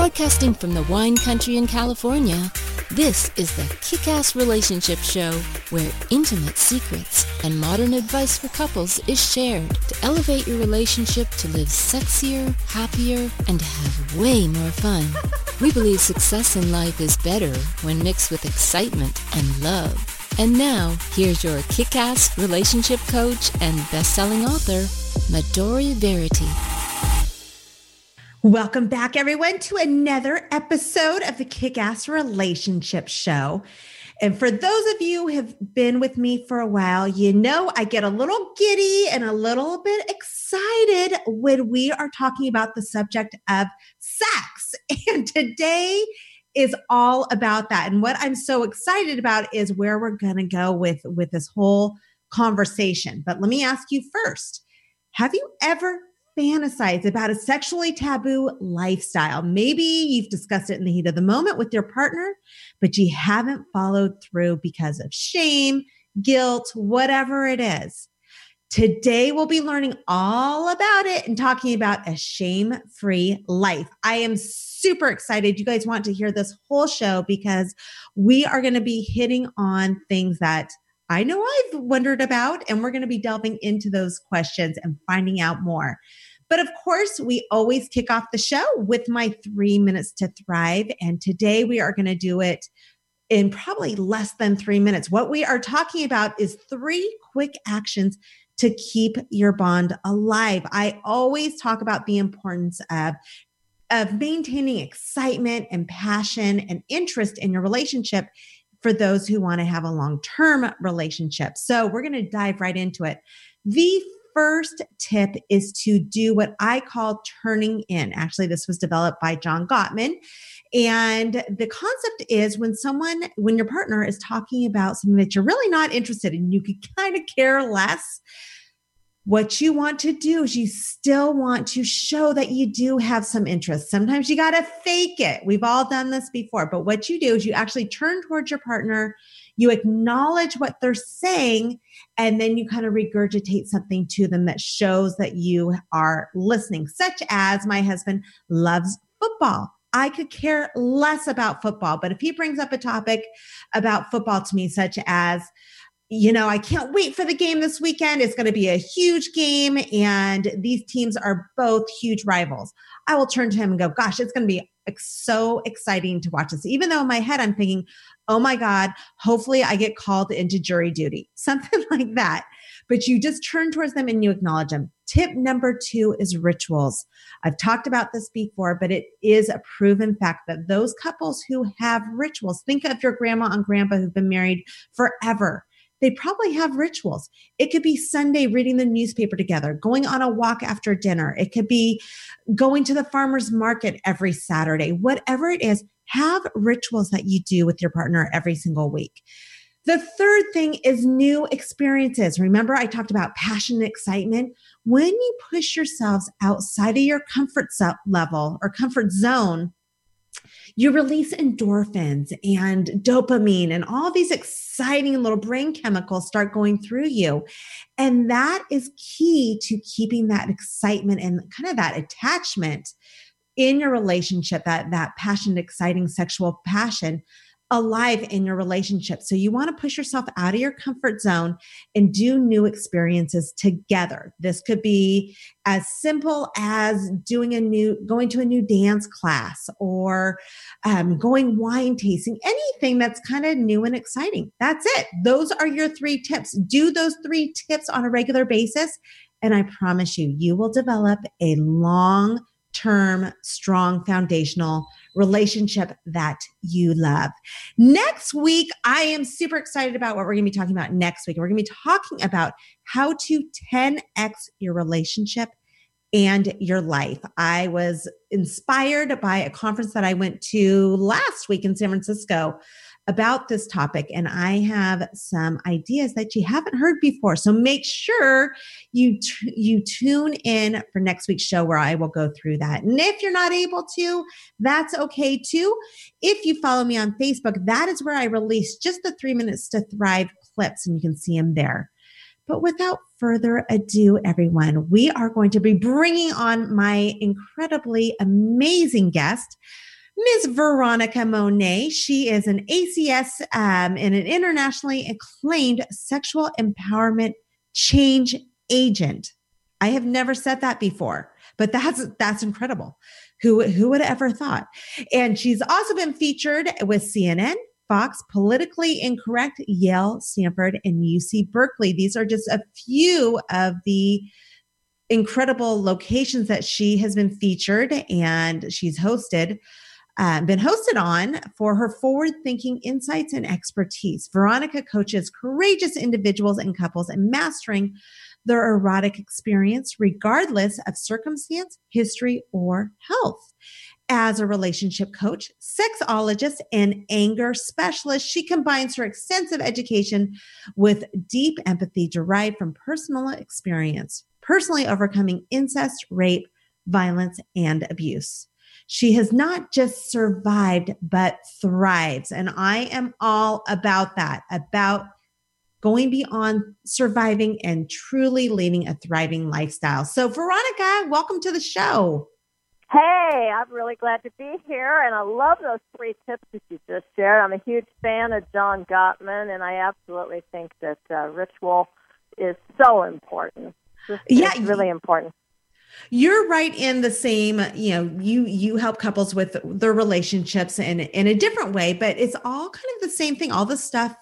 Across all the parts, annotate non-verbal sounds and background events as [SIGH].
Broadcasting from the wine country in California, this is the Kick Ass Relationship Show, where intimate secrets and modern advice for couples is shared to elevate your relationship to live sexier, happier, and have way more fun. We believe success in life is better when mixed with excitement and love. And now, here's your kick ass relationship coach and best selling author, Midori Verity. Welcome back, everyone, to another episode of the Kick Ass Relationship Show. And for those of you who have been with me for a while, you know I get a little giddy and a little bit excited when we are talking about the subject of sex. [LAUGHS] And today is all about that. And what I'm so excited about is where we're going to go with with this whole conversation. But let me ask you first. Have you ever fantasize about a sexually taboo lifestyle. Maybe you've discussed it in the heat of the moment with your partner, but you haven't followed through because of shame, guilt, whatever it is. Today, we'll be learning all about it and talking about a shame free life. I am super excited. You guys want to hear this whole show because we are going to be hitting on things that I know I've wondered about, and we're going to be delving into those questions and finding out more. But of course, we always kick off the show with my three minutes to thrive. And today we are going to do it in probably less than three minutes. What we are talking about is three quick actions to keep your bond alive. I always talk about the importance of of maintaining excitement and passion and interest in your relationship for those who want to have a long term relationship. So we're going to dive right into it. The first tip is to do what I call turning in. Actually, this was developed by John Gottman. And the concept is when someone, when your partner is talking about something that you're really not interested in, you could kind of care less what you want to do is you still want to show that you do have some interest. Sometimes you got to fake it. We've all done this before. But what you do is you actually turn towards your partner, you acknowledge what they're saying, and then you kind of regurgitate something to them that shows that you are listening, such as my husband loves football. I could care less about football, but if he brings up a topic about football to me, such as, you know, I can't wait for the game this weekend. It's going to be a huge game, and these teams are both huge rivals. I will turn to him and go, Gosh, it's going to be so exciting to watch this. Even though in my head, I'm thinking, Oh my God, hopefully I get called into jury duty, [LAUGHS] something like that. But you just turn towards them and you acknowledge them. Tip number two is rituals. I've talked about this before, but it is a proven fact that those couples who have rituals, think of your grandma and grandpa who've been married forever they probably have rituals. It could be Sunday reading the newspaper together, going on a walk after dinner. It could be going to the farmer's market every Saturday. Whatever it is, have rituals that you do with your partner every single week. The third thing is new experiences. Remember, I talked about passion and excitement. When you push yourselves outside of your comfort level or comfort zone, you release endorphins and dopamine and all these exciting little brain chemicals start going through you. And that is key to keeping that excitement and kind of that attachment in your relationship, that, that passionate, exciting sexual passion alive in your relationship. So you want to push yourself out of your comfort zone and do new experiences together. This could be as simple as doing a new, going to a new dance class or um, going wine tasting, anything that's kind of new and exciting. That's it. Those are your three tips. Do those three tips on a regular basis. And I promise you, you will develop a long term, strong foundational relationship that you love. Next week, I am super excited about what we're going to be talking about next week. We're going to be talking about how to 10x your relationship and your life. I was inspired by a conference that I went to last week in San Francisco about this topic and I have some ideas that you haven't heard before. So make sure you t- you tune in for next week's show where I will go through that. And if you're not able to, that's okay too. If you follow me on Facebook, that is where I release just the 3 minutes to thrive clips and you can see them there. But without further ado, everyone, we are going to be bringing on my incredibly amazing guest. Ms. Veronica Monet. She is an ACS um, and an internationally acclaimed sexual empowerment change agent. I have never said that before, but that's that's incredible. Who who would have ever thought? And she's also been featured with CNN, Fox, Politically Incorrect, Yale, Stanford, and UC Berkeley. These are just a few of the incredible locations that she has been featured and she's hosted. Uh, been hosted on for her forward thinking insights and expertise. Veronica coaches courageous individuals and couples in mastering their erotic experience, regardless of circumstance, history, or health. As a relationship coach, sexologist, and anger specialist, she combines her extensive education with deep empathy derived from personal experience, personally overcoming incest, rape, violence, and abuse. She has not just survived, but thrives. And I am all about that, about going beyond surviving and truly leading a thriving lifestyle. So, Veronica, welcome to the show. Hey, I'm really glad to be here, and I love those three tips that you just shared. I'm a huge fan of John Gottman, and I absolutely think that uh, ritual is so important. Yeah, it's really important. You're right in the same, you know, you you help couples with their relationships in in a different way, but it's all kind of the same thing. All the stuff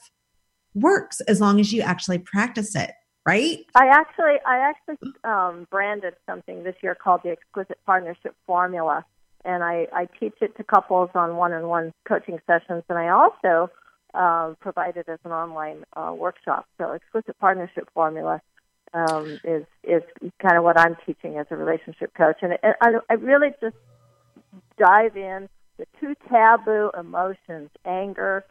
works as long as you actually practice it right? I actually i actually um, branded something this year called the exquisite partnership formula and i i teach it to couples on one-on-one coaching sessions and i also uh, provide it as an online uh, workshop. So exquisite partnership formula um, is is kind of what i'm teaching as a relationship coach and it, I, I really just dive in the two taboo emotions anger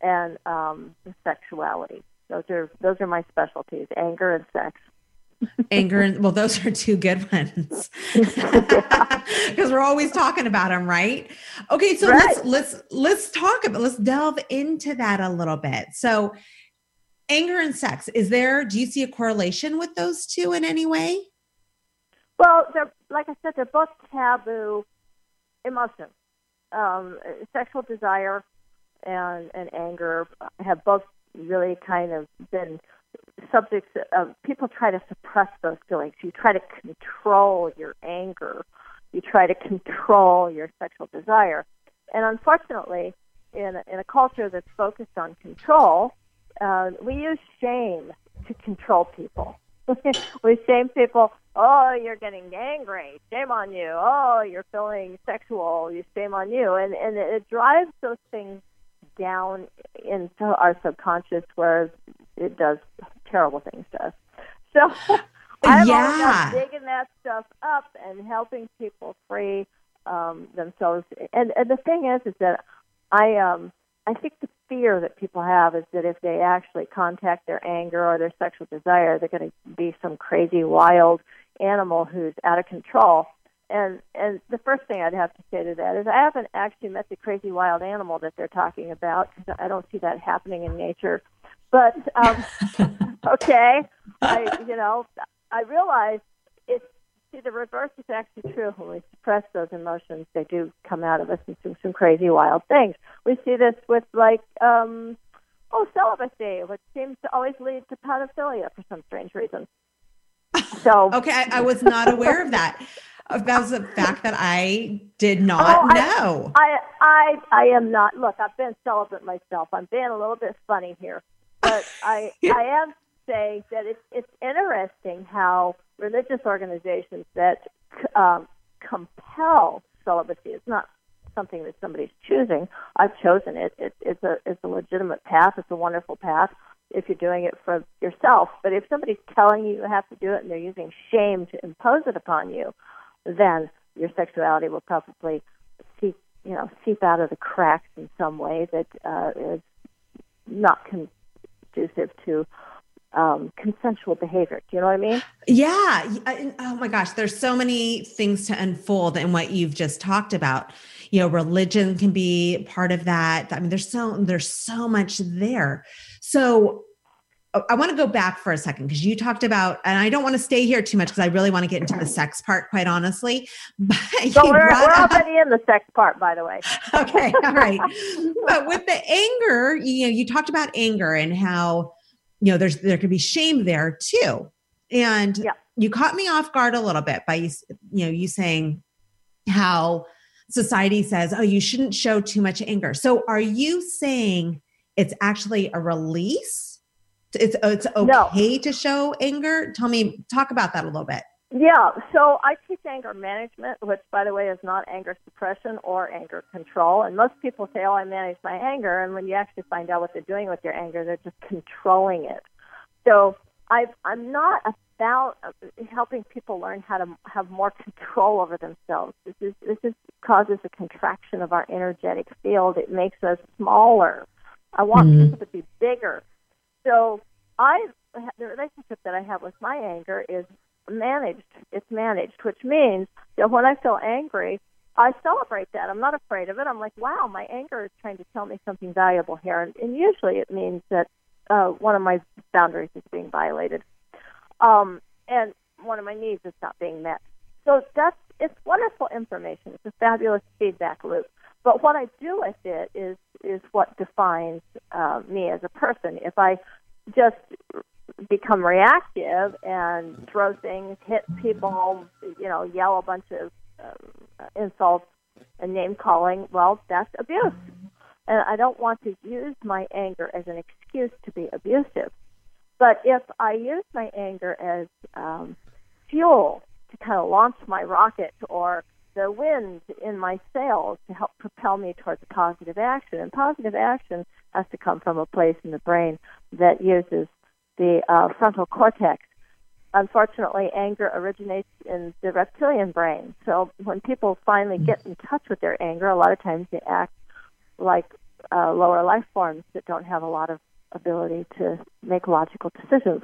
and um, sexuality. Those are those are my specialties: anger and sex. anger and well, those are two good ones [LAUGHS] because we're always talking about them, right? Okay, so right. let's let's let's talk about let's delve into that a little bit. So, anger and sex is there? Do you see a correlation with those two in any way? Well, they're like I said, they're both taboo emotions. Um, sexual desire and, and anger have both really kind of been subjects of people try to suppress those feelings. You try to control your anger. You try to control your sexual desire. And unfortunately, in a, in a culture that's focused on control, uh, we use shame to control people. [LAUGHS] we shame people. Oh, you're getting angry. Shame on you. Oh, you're feeling sexual. You shame on you, and and it drives those things down into our subconscious where it does terrible things to us. So [LAUGHS] I'm yeah. digging that stuff up and helping people free um, themselves. And, and the thing is, is that I um, I think the fear that people have is that if they actually contact their anger or their sexual desire, they're going to be some crazy wild animal who's out of control. And and the first thing I'd have to say to that is I haven't actually met the crazy wild animal that they're talking about because I don't see that happening in nature. But um, [LAUGHS] okay, I you know I realize see the reverse is actually true. When we suppress those emotions, they do come out of us and do some crazy wild things. We see this with like um, oh celibacy, which seems to always lead to pedophilia for some strange reason. So [LAUGHS] okay, I, I was not aware of that. That was a fact that I did not oh, know. I, I, I am not. Look, I've been celibate myself. I'm being a little bit funny here, but I, [LAUGHS] I am saying that it's it's interesting how religious organizations that um, compel celibacy. It's not something that somebody's choosing. I've chosen it. it. It's a it's a legitimate path. It's a wonderful path if you're doing it for yourself. But if somebody's telling you you have to do it and they're using shame to impose it upon you, then your sexuality will probably seep, you know, seep out of the cracks in some way that uh, is not conducive to um, consensual behavior. Do you know what I mean? Yeah. Oh my gosh, there's so many things to unfold in what you've just talked about. You know, religion can be part of that. I mean, there's so there's so much there. So I want to go back for a second because you talked about, and I don't want to stay here too much because I really want to get into the sex part, quite honestly. [LAUGHS] But so we're, we're already in the sex part, by the way. [LAUGHS] okay, all right. [LAUGHS] but with the anger, you know, you talked about anger and how you know there's there could be shame there too, and yeah. you caught me off guard a little bit by you know you saying how society says, oh, you shouldn't show too much anger. So are you saying it's actually a release? it's it's okay no. to show anger. Tell me, talk about that a little bit. Yeah, so I teach anger management, which, by the way, is not anger suppression or anger control. And most people say, "Oh, I manage my anger," and when you actually find out what they're doing with your anger, they're just controlling it. So i I'm not about uh, helping people learn how to have more control over themselves. This is this is causes a contraction of our energetic field. It makes us smaller. I want mm-hmm. people to be bigger so I the relationship that I have with my anger is managed. It's managed, which means that when I feel angry, I celebrate that. I'm not afraid of it. I'm like, wow, my anger is trying to tell me something valuable here, and, and usually it means that uh, one of my boundaries is being violated, um, and one of my needs is not being met. So that's it's wonderful information. It's a fabulous feedback loop. But what I do with it is is what defines uh, me as a person. If I just become reactive and throw things, hit people, you know, yell a bunch of uh, insults and name calling, well, that's abuse. And I don't want to use my anger as an excuse to be abusive. But if I use my anger as um, fuel to kind of launch my rocket or the wind in my sails to help propel me towards positive action. And positive action has to come from a place in the brain that uses the uh, frontal cortex. Unfortunately, anger originates in the reptilian brain. So when people finally get in touch with their anger, a lot of times they act like uh, lower life forms that don't have a lot of ability to make logical decisions.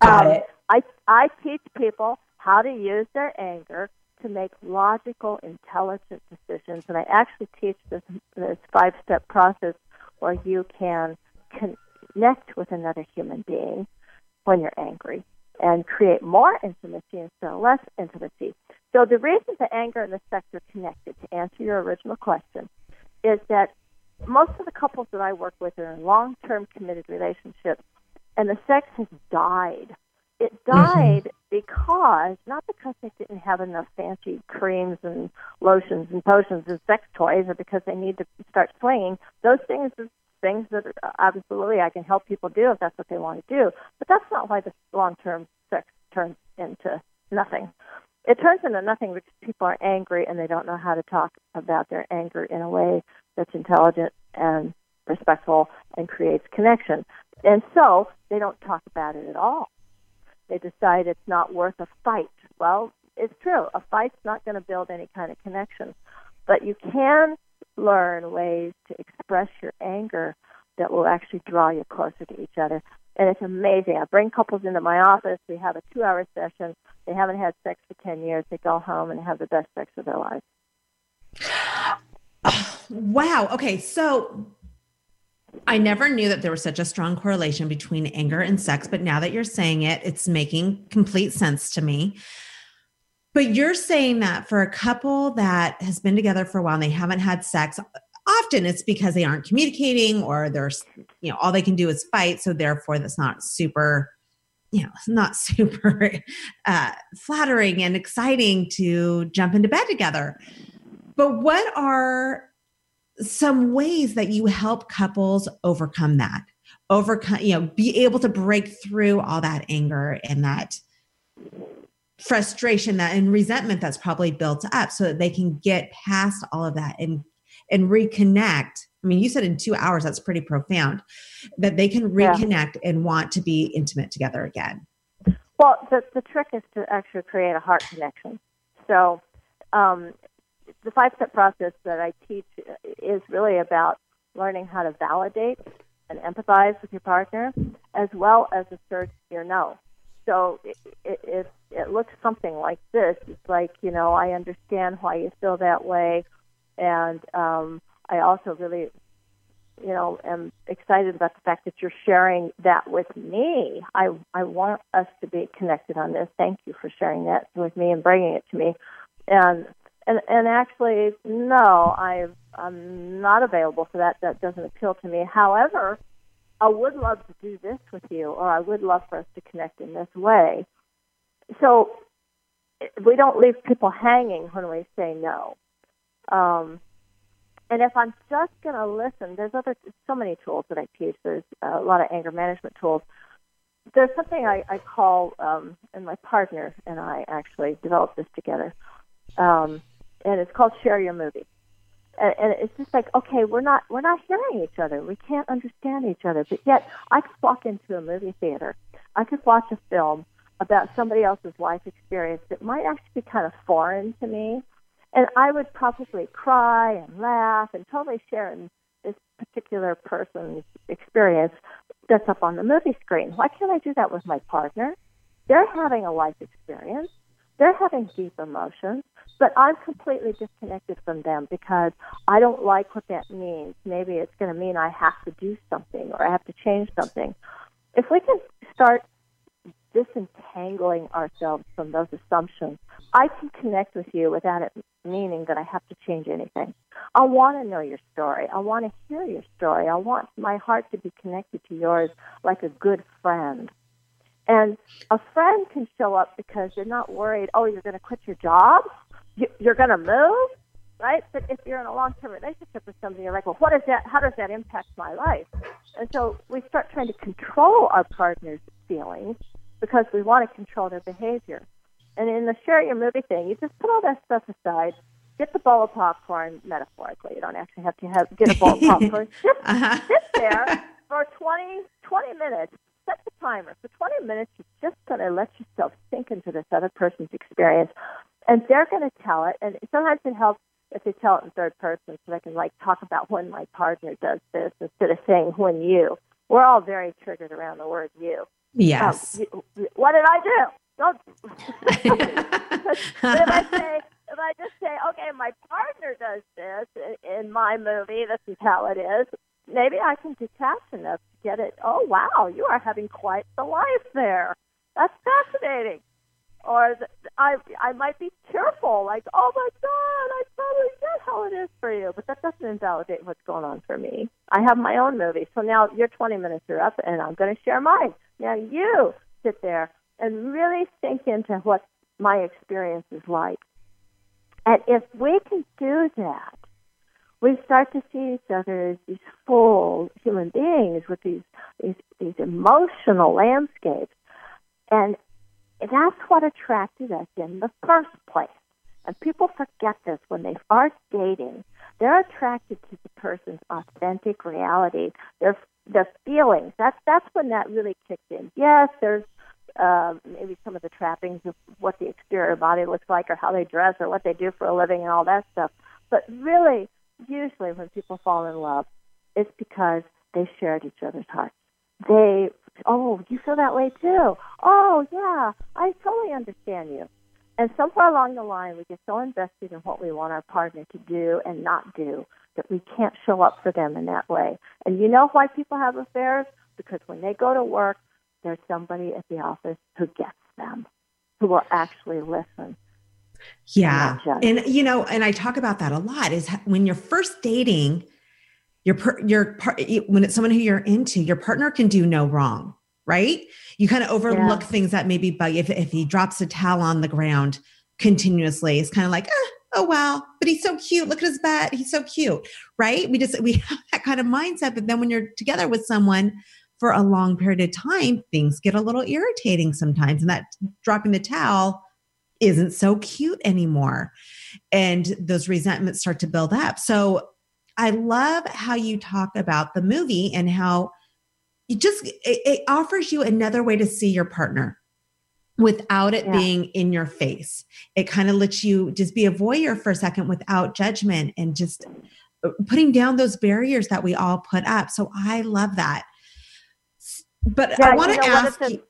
Got um, it. I I teach people how to use their anger to make logical, intelligent decisions. And I actually teach this, this five step process where you can connect with another human being when you're angry and create more intimacy instead of less intimacy. So the reason the anger and the sex are connected, to answer your original question, is that most of the couples that I work with are in long-term committed relationships, and the sex has died it mm-hmm. died mm-hmm. because not because they didn't have enough fancy creams and lotions and potions and sex toys, or because they need to start swinging. Those things things that uh, absolutely I can help people do if that's what they want to do. But that's not why the long-term sex turns into nothing. It turns into nothing because people are angry and they don't know how to talk about their anger in a way that's intelligent and respectful and creates connection. And so they don't talk about it at all they decide it's not worth a fight. Well, it's true. A fight's not going to build any kind of connection, but you can learn ways to express your anger that will actually draw you closer to each other. And it's amazing. I bring couples into my office. We have a two-hour session. They haven't had sex for ten years. They go home and have the best sex of their lives. Wow. Okay. So I never knew that there was such a strong correlation between anger and sex, but now that you're saying it, it's making complete sense to me. But you're saying that for a couple that has been together for a while and they haven't had sex, often it's because they aren't communicating or there's, you know, all they can do is fight. So therefore, that's not super, you know, [LAUGHS] not super uh, flattering and exciting to jump into bed together. But what are some ways that you help couples overcome that overcome you know be able to break through all that anger and that frustration that and resentment that's probably built up so that they can get past all of that and and reconnect i mean you said in two hours that's pretty profound that they can reconnect yeah. and want to be intimate together again well the, the trick is to actually create a heart connection so um, the five step process that I teach is really about learning how to validate and empathize with your partner, as well as assert your no. So it, it, looks something like this. It's like, you know, I understand why you feel that way, and um, I also really you know, am excited about the fact that you're sharing that with me. I I want us to be connected on this. Thank you for sharing that with me and bringing it to me. And and and actually, no, I I'm not available for that. That doesn't appeal to me. However, I would love to do this with you, or I would love for us to connect in this way. So we don't leave people hanging when we say no. Um, and if I'm just going to listen, there's other so many tools that I teach. There's a lot of anger management tools. There's something I, I call, um, and my partner and I actually developed this together, um, and it's called share your movie. And, and it's just like, okay, we're not we're not hearing each other. We can't understand each other. But yet, I could walk into a movie theater. I could watch a film about somebody else's life experience that might actually be kind of foreign to me and I would probably cry and laugh and totally share in this particular person's experience that's up on the movie screen. Why can't I do that with my partner? They're having a life experience. They're having deep emotions, but I'm completely disconnected from them because I don't like what that means. Maybe it's going to mean I have to do something or I have to change something. If we can start disentangling ourselves from those assumptions, I can connect with you without it meaning that I have to change anything. I want to know your story. I want to hear your story. I want my heart to be connected to yours like a good friend. And a friend can show up because you're not worried, oh, you're going to quit your job? You're going to move? Right? But if you're in a long term relationship with somebody, you're like, well, what is that? How does that impact my life? And so we start trying to control our partner's feelings because we want to control their behavior. And in the share your movie thing, you just put all that stuff aside. Get the bowl of popcorn, metaphorically. You don't actually have to have get a bowl of popcorn. [LAUGHS] Just uh-huh. sit there for 20, 20 minutes. Set the timer. For 20 minutes, you're just going to let yourself sink into this other person's experience. And they're going to tell it. And sometimes it helps if they tell it in third person so they can like talk about when my partner does this instead of saying when you. We're all very triggered around the word you. Yes. Um, what did I do? Don't. [LAUGHS] but if I say, if I just say, okay, my partner does this in my movie, this is how it is. Maybe I can detach enough to get it. Oh wow, you are having quite the life there. That's fascinating. Or I, I might be tearful, like, oh my God, I totally get how it is for you. But that doesn't invalidate what's going on for me. I have my own movie. So now your 20 minutes are up, and I'm going to share mine. Now you sit there and really sink into what my experience is like. And if we can do that, we start to see each other as these full human beings with these these, these emotional landscapes. And that's what attracted us in the first place. And people forget this when they are dating. They're attracted to the person's authentic reality, their their feelings. That's that's when that really kicks in. Yes, there's uh, maybe some of the trappings of what the exterior body looks like or how they dress or what they do for a living and all that stuff. But really, usually when people fall in love, it's because they shared each other's hearts. They, oh, you feel that way too. Oh, yeah, I totally understand you. And somewhere along the line, we get so invested in what we want our partner to do and not do that we can't show up for them in that way. And you know why people have affairs? Because when they go to work, there's somebody at the office who gets them, who will actually listen. Yeah. And, you know, and I talk about that a lot is when you're first dating, your per, your part when it's someone who you're into, your partner can do no wrong, right? You kind of overlook yeah. things that maybe bug if if he drops a towel on the ground continuously, it's kind of like, ah, oh wow, but he's so cute. Look at his butt. He's so cute, right? We just we [LAUGHS] have that kind of mindset. But then when you're together with someone for a long period of time, things get a little irritating sometimes. And that dropping the towel isn't so cute anymore. And those resentments start to build up. So I love how you talk about the movie and how it just it, it offers you another way to see your partner without it yeah. being in your face. It kind of lets you just be a voyeur for a second without judgment and just uh, putting down those barriers that we all put up. So I love that. But yeah, I want to ask you.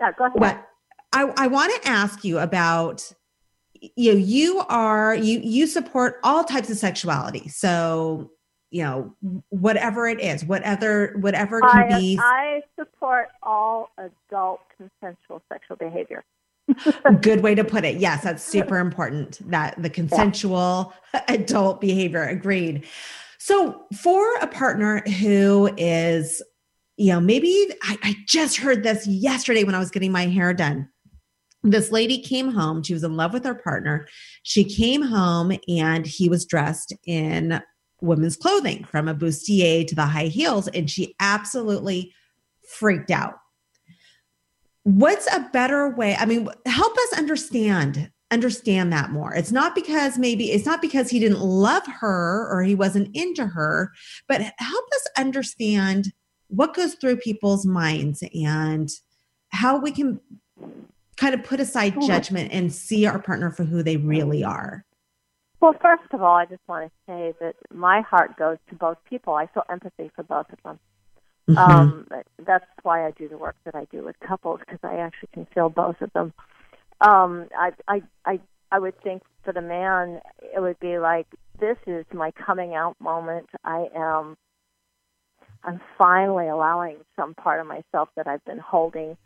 Yeah, go ahead. What, I, I want to ask you about you know you are you you support all types of sexuality. So you know whatever it is whatever whatever can I, be. I support all adult consensual sexual behavior. [LAUGHS] Good way to put it. Yes that's super important that the consensual yeah. [LAUGHS] adult behavior agreed. So for a partner who is you know maybe I, I just heard this yesterday when i was getting my hair done this lady came home. She was in love with her partner. She came home and he was dressed in women's clothing from a bustier to the high heels. And she absolutely freaked out. What's a better way? I mean, help us understand understand that more. It's not because maybe it's not because he didn't love her or he wasn't into her, but help us understand what goes through people's minds and how we can kind of put aside judgment and see our partner for who they really are. Well, first of all, I just want to say that my heart goes to both people. I feel empathy for both of them. Mm-hmm. Um, that's why I do the work that I do with couples because I actually can feel both of them. Um, I, I, I, I would think for the man, it would be like, this is my coming out moment. I am, I'm finally allowing some part of myself that I've been holding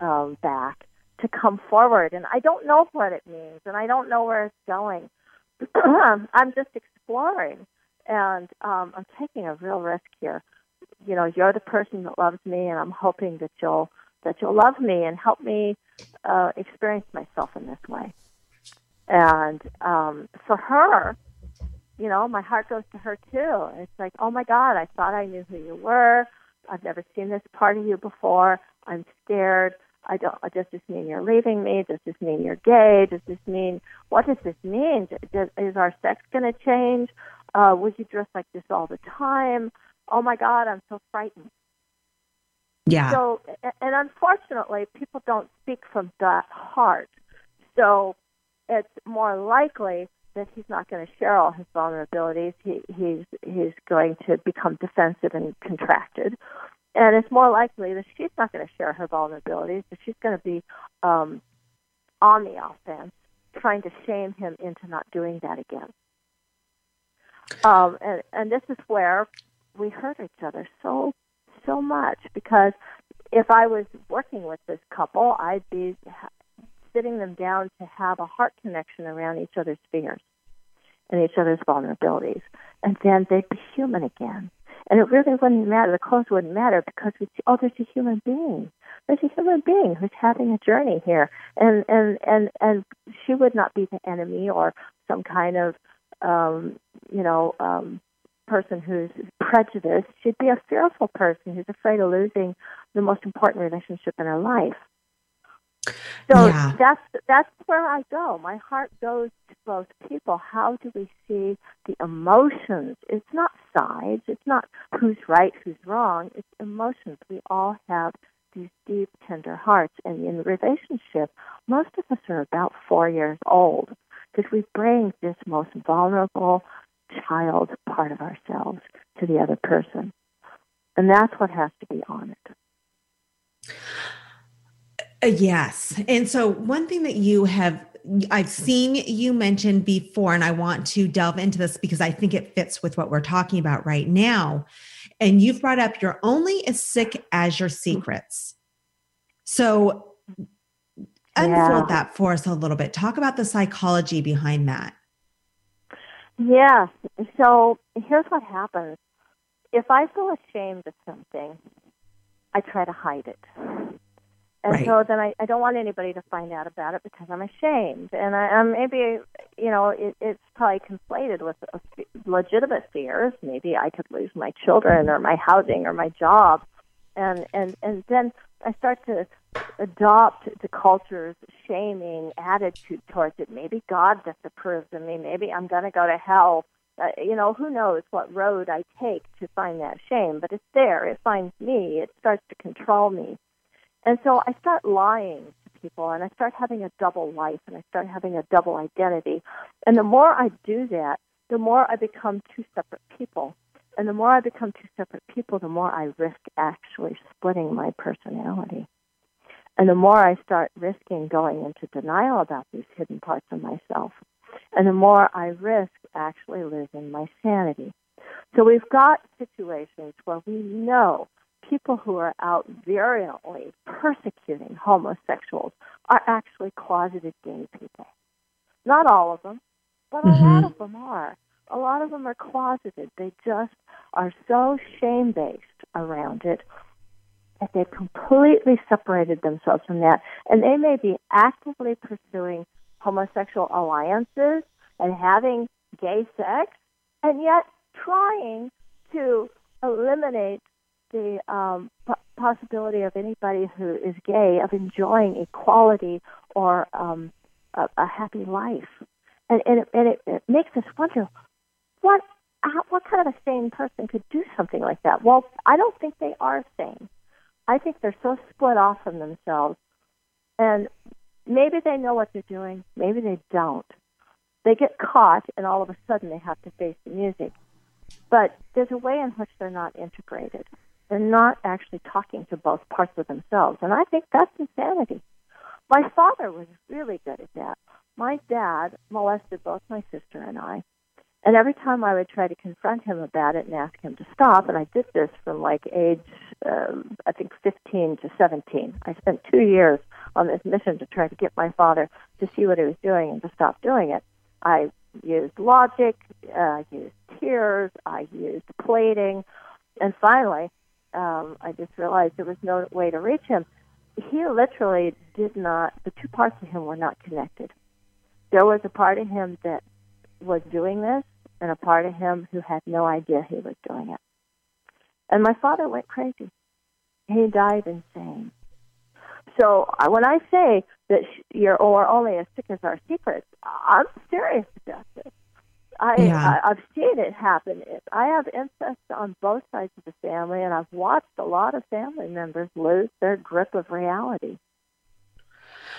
um, back to come forward. And I don't know what it means, and I don't know where it's going [CLEARS THROAT] I'm just exploring, and um, I'm taking a real risk here. You know, you're the person that loves me, and I'm hoping that you'll that you'll love me and help me uh, experience myself in this way. And um, for her, you know, my heart goes to her too. It's like, oh my God, I thought I knew who you were. I've never seen this part of you before. I'm scared. I don't. Does this mean you're leaving me? Does this mean you're gay? Does this mean what does this mean? Does, is our sex going to change? Uh, would you dress like this all the time? Oh my God, I'm so frightened. Yeah. So, and unfortunately, people don't speak from that heart. So, it's more likely that he's not going to share all his vulnerabilities. He, he's he's going to become defensive and contracted, and it's more likely that she's not going to share her vulnerabilities, but she's going to be um, on the offense, trying to shame him into not doing that again. Um, and, and this is where we hurt each other so, so much because if I was working with this couple, I'd be sitting them down to have a heart connection around each other's fears and each other's vulnerabilities. And then they'd be human again. And it really wouldn't matter. The clothes wouldn't matter because we see, oh, there's a human being. There's a human being who's having a journey here, and and and and she would not be the enemy or some kind of, um, you know, um, person who's prejudiced. She'd be a fearful person who's afraid of losing the most important relationship in her life. So yeah. that's that's where I go. My heart goes to both people. How do we see the emotions? It's not sides. It's not who's right, who's wrong. It's emotions. We all have these deep, tender hearts, and in relationship, most of us are about four years old because we bring this most vulnerable child part of ourselves to the other person, and that's what has to be honored. Uh, yes. And so, one thing that you have, I've seen you mention before, and I want to delve into this because I think it fits with what we're talking about right now. And you've brought up you're only as sick as your secrets. So, unfold yeah. that for us a little bit. Talk about the psychology behind that. Yeah. So, here's what happens if I feel ashamed of something, I try to hide it. And right. so then I, I don't want anybody to find out about it because I'm ashamed. And I, I'm maybe, you know, it, it's probably conflated with a, legitimate fears. Maybe I could lose my children or my housing or my job. And, and, and then I start to adopt the culture's shaming attitude towards it. Maybe God disapproves of me. Maybe I'm going to go to hell. Uh, you know, who knows what road I take to find that shame, but it's there. It finds me. It starts to control me. And so I start lying to people and I start having a double life and I start having a double identity. And the more I do that, the more I become two separate people. And the more I become two separate people, the more I risk actually splitting my personality. And the more I start risking going into denial about these hidden parts of myself, and the more I risk actually losing my sanity. So we've got situations where we know people who are out virulently persecuting homosexuals are actually closeted gay people. Not all of them, but a mm-hmm. lot of them are. A lot of them are closeted. They just are so shame based around it that they've completely separated themselves from that. And they may be actively pursuing homosexual alliances and having gay sex, and yet trying to eliminate the um, p- possibility of anybody who is gay of enjoying equality or um, a, a happy life. And, and, it, and it, it makes us wonder what how, what kind of a sane person could do something like that? Well, I don't think they are sane. I think they're so split off from themselves, and maybe they know what they're doing, maybe they don't. They get caught, and all of a sudden they have to face the music. But there's a way in which they're not integrated. They're not actually talking to both parts of themselves, and I think that's insanity. My father was really good at that. My dad molested both my sister and I. And every time I would try to confront him about it and ask him to stop, and I did this from like age, um, I think, 15 to 17. I spent two years on this mission to try to get my father to see what he was doing and to stop doing it. I used logic, uh, I used tears, I used plating, and finally, um, I just realized there was no way to reach him he literally did not, the two parts of him were not connected. There was a part of him that was doing this and a part of him who had no idea he was doing it. And my father went crazy. He died insane. So when I say that you're or only as sick as our secrets, I'm serious about this. I, yeah. I have seen it happen. I have incest on both sides of the family, and I've watched a lot of family members lose their grip of reality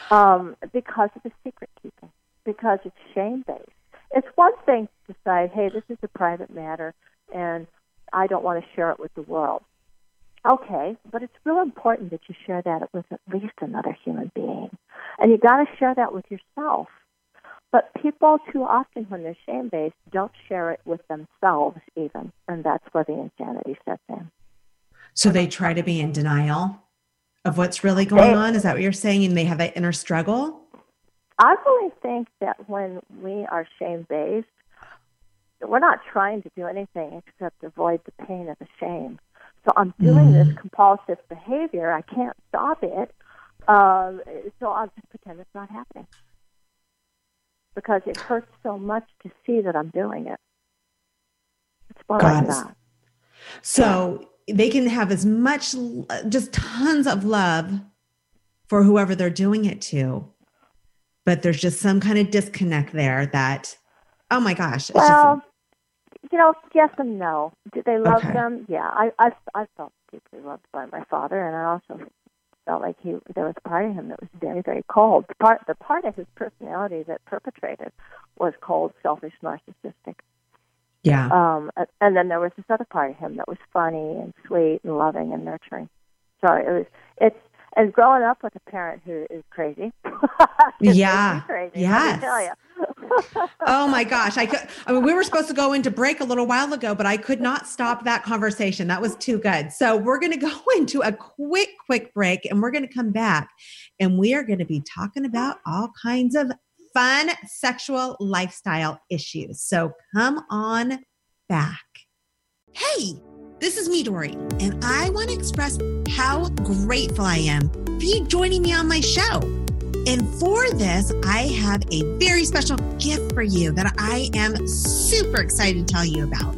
um, because of the secret keeping, because it's shame based. It's one thing to decide, hey, this is a private matter, and I don't want to share it with the world. Okay, but it's real important that you share that with at least another human being, and you got to share that with yourself but people too often, when they're shame based, don't share it with themselves even. And that's where the insanity sets in. So they try to be in denial of what's really going they, on? Is that what you're saying? And they have that inner struggle? I really think that when we are shame based, we're not trying to do anything except avoid the pain of the shame. So I'm doing mm. this compulsive behavior. I can't stop it. Um, so I'll just pretend it's not happening because it hurts so much to see that I'm doing it. It's more like that. So they can have as much, just tons of love for whoever they're doing it to, but there's just some kind of disconnect there that, oh my gosh. well, just, you know, yes and no. Do they love okay. them? Yeah, I, I, I felt deeply loved by my father, and I also felt like he there was a part of him that was very very cold. The part the part of his personality that perpetrated was cold, selfish, narcissistic. Yeah. Um, and then there was this other part of him that was funny and sweet and loving and nurturing. So it was it's and growing up with a parent who is crazy. [LAUGHS] yeah. Crazy, yes. [LAUGHS] oh my gosh. I could I mean we were supposed to go into break a little while ago, but I could not stop that conversation. That was too good. So we're going to go [LAUGHS] into a quick quick break and we're going to come back and we are going to be talking about all kinds of fun sexual lifestyle issues. So come on back. Hey, this is Midori, and I want to express how grateful I am for you joining me on my show. And for this, I have a very special gift for you that I am super excited to tell you about.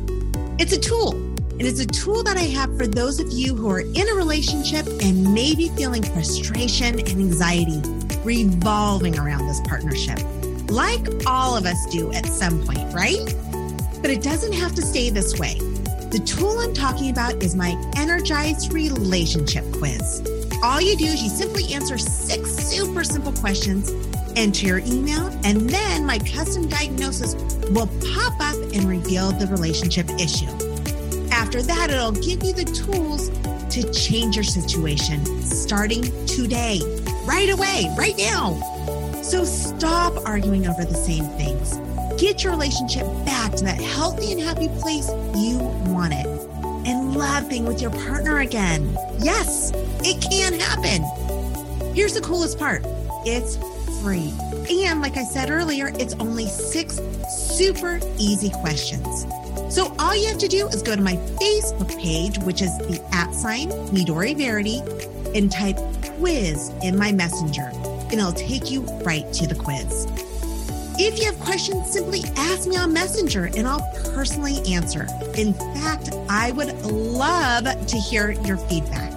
It's a tool, and it's a tool that I have for those of you who are in a relationship and maybe feeling frustration and anxiety revolving around this partnership, like all of us do at some point, right? But it doesn't have to stay this way. The tool I'm talking about is my Energized Relationship Quiz. All you do is you simply answer six super simple questions, enter your email, and then my custom diagnosis will pop up and reveal the relationship issue. After that, it'll give you the tools to change your situation starting today, right away, right now. So stop arguing over the same things get your relationship back to that healthy and happy place you want it and love being with your partner again. Yes, it can happen. Here's the coolest part it's free. And like I said earlier, it's only six super easy questions. So all you have to do is go to my Facebook page, which is the at sign Midori Verity, and type quiz in my messenger, and it'll take you right to the quiz. If you have questions, simply ask me on Messenger and I'll personally answer. In fact, I would love to hear your feedback.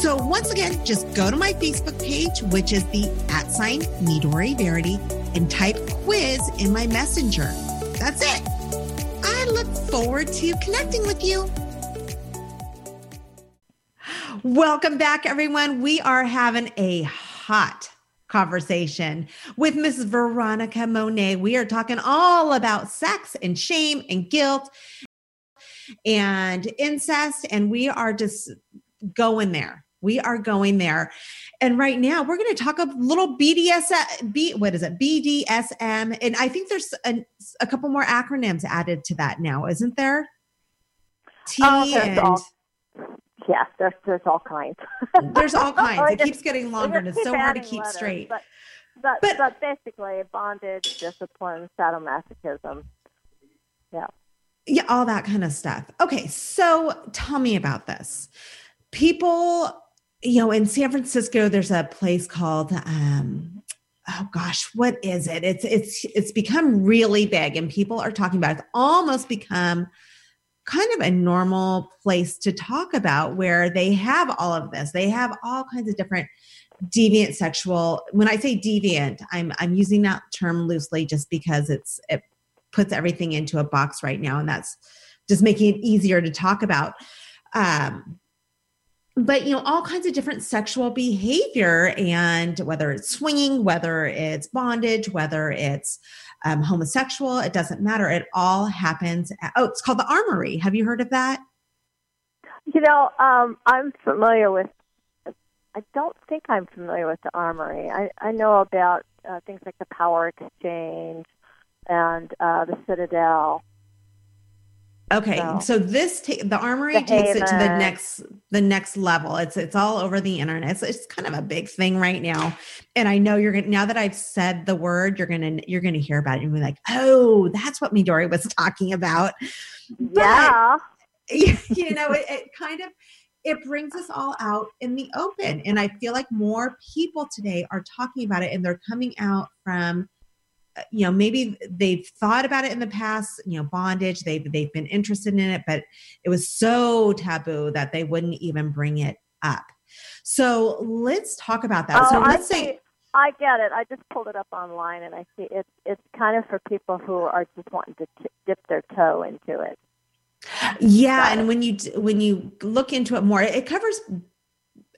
So once again, just go to my Facebook page, which is the at sign Midori Verity, and type quiz in my messenger. That's it. I look forward to connecting with you. Welcome back, everyone. We are having a hot conversation with Miss Veronica Monet. We are talking all about sex and shame and guilt and incest, and we are just going there. We are going there. And right now, we're going to talk a little BDS, B, what is it? BDSM. And I think there's a, a couple more acronyms added to that now, isn't there? T oh, and. All, yes, there's, there's all kinds. [LAUGHS] there's all [LAUGHS] kinds. It keeps getting longer and it's so hard to keep letters, straight. But, but, but, but basically, bondage, discipline, sadomasochism. Yeah. Yeah, all that kind of stuff. Okay, so tell me about this. People you know, in San Francisco, there's a place called um, oh gosh, what is it? It's it's it's become really big, and people are talking about it. It's almost become kind of a normal place to talk about where they have all of this. They have all kinds of different deviant sexual. When I say deviant, I'm I'm using that term loosely just because it's it puts everything into a box right now, and that's just making it easier to talk about. Um, but you know all kinds of different sexual behavior and whether it's swinging whether it's bondage whether it's um, homosexual it doesn't matter. It all happens at, oh it's called the armory. Have you heard of that? You know um, i'm familiar with i don't think i'm familiar with the armory. I, I know about uh, things like the power exchange and uh, the citadel Okay, so, so this ta- the armory the takes it to the next the next level. It's it's all over the internet. It's, it's kind of a big thing right now, and I know you're gonna now that I've said the word, you're gonna you're gonna hear about it and be like, oh, that's what Midori was talking about. Yeah, but, you know, it, it kind of it brings us all out in the open, and I feel like more people today are talking about it, and they're coming out from Uh, you know maybe they've thought about it in the past you know bondage they've they've been interested in it but it was so taboo that they wouldn't even bring it up so let's talk about that oh, so let's I say I get it. I just pulled it up online, and I see it's it's kind of for people who are just wanting to t- dip their toe into it. Yeah, and when you when you look into it more, it covers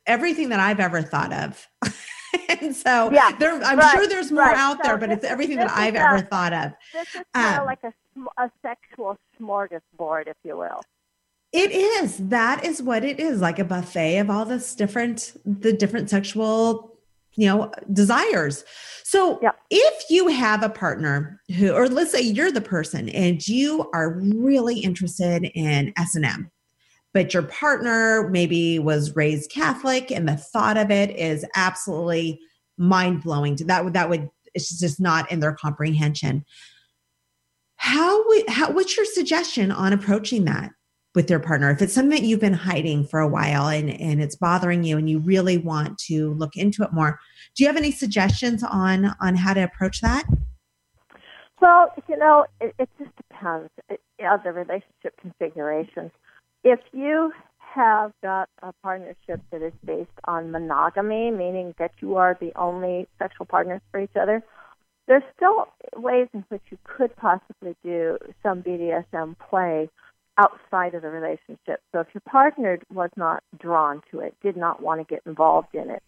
everything that I've ever thought of. [LAUGHS] [LAUGHS] and so yeah, there, I'm right, sure there's more right. out so there, but it's everything that I've ever thought of. This is kind um, of like a, a sexual smorgasbord, if you will. It is. That is what it is, like a buffet of all this different, the different sexual, you know, desires. So if you have a partner who, or let's say you're the person and you are really interested in S and M, but your partner maybe was raised Catholic and the thought of it is absolutely mind blowing that would that would it's just not in their comprehension. How how what's your suggestion on approaching that with your partner? If it's something that you've been hiding for a while and, and it's bothering you and you really want to look into it more, do you have any suggestions on on how to approach that? Well, you know, it, it just depends on the relationship configuration if you have got a partnership that is based on monogamy, meaning that you are the only sexual partners for each other, there's still ways in which you could possibly do some BDSM play outside of the relationship. So if your partner was not drawn to it, did not want to get involved in it,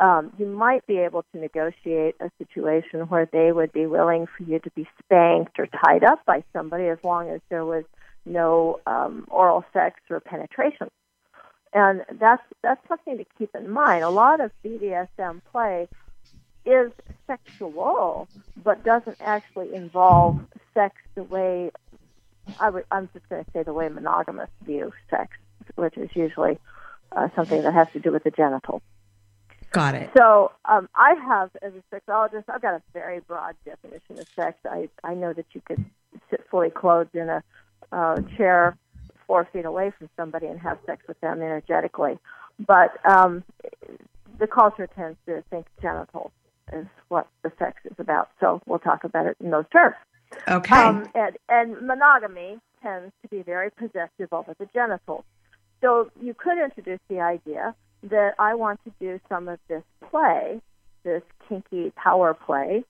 um, you might be able to negotiate a situation where they would be willing for you to be spanked or tied up by somebody as long as there was – no um, oral sex or penetration. And that's that's something to keep in mind. A lot of BDSM play is sexual, but doesn't actually involve sex the way I would, I'm just going to say the way monogamists view sex, which is usually uh, something that has to do with the genital. Got it. So um, I have, as a sexologist, I've got a very broad definition of sex. I, I know that you could sit fully clothed in a uh, chair four feet away from somebody and have sex with them energetically. But um, the culture tends to think genitals is what the sex is about. So we'll talk about it in those terms. Okay. Um, and, and monogamy tends to be very possessive over the genitals. So you could introduce the idea that I want to do some of this play, this kinky power play,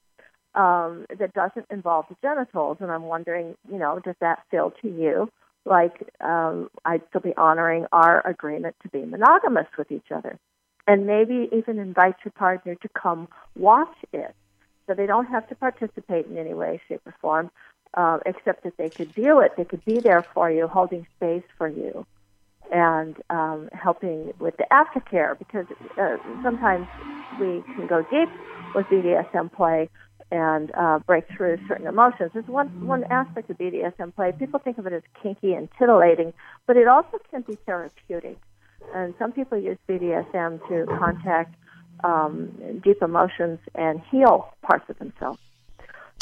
um, that doesn't involve the genitals. And I'm wondering, you know, does that feel to you like um, I'd still be honoring our agreement to be monogamous with each other? And maybe even invite your partner to come watch it so they don't have to participate in any way, shape, or form, uh, except that they could view it. They could be there for you, holding space for you, and um, helping with the aftercare because uh, sometimes we can go deep with BDSM play and uh, break through certain emotions. There's one one aspect of BDSM play. People think of it as kinky and titillating, but it also can be therapeutic. And some people use BDSM to contact um, deep emotions and heal parts of themselves.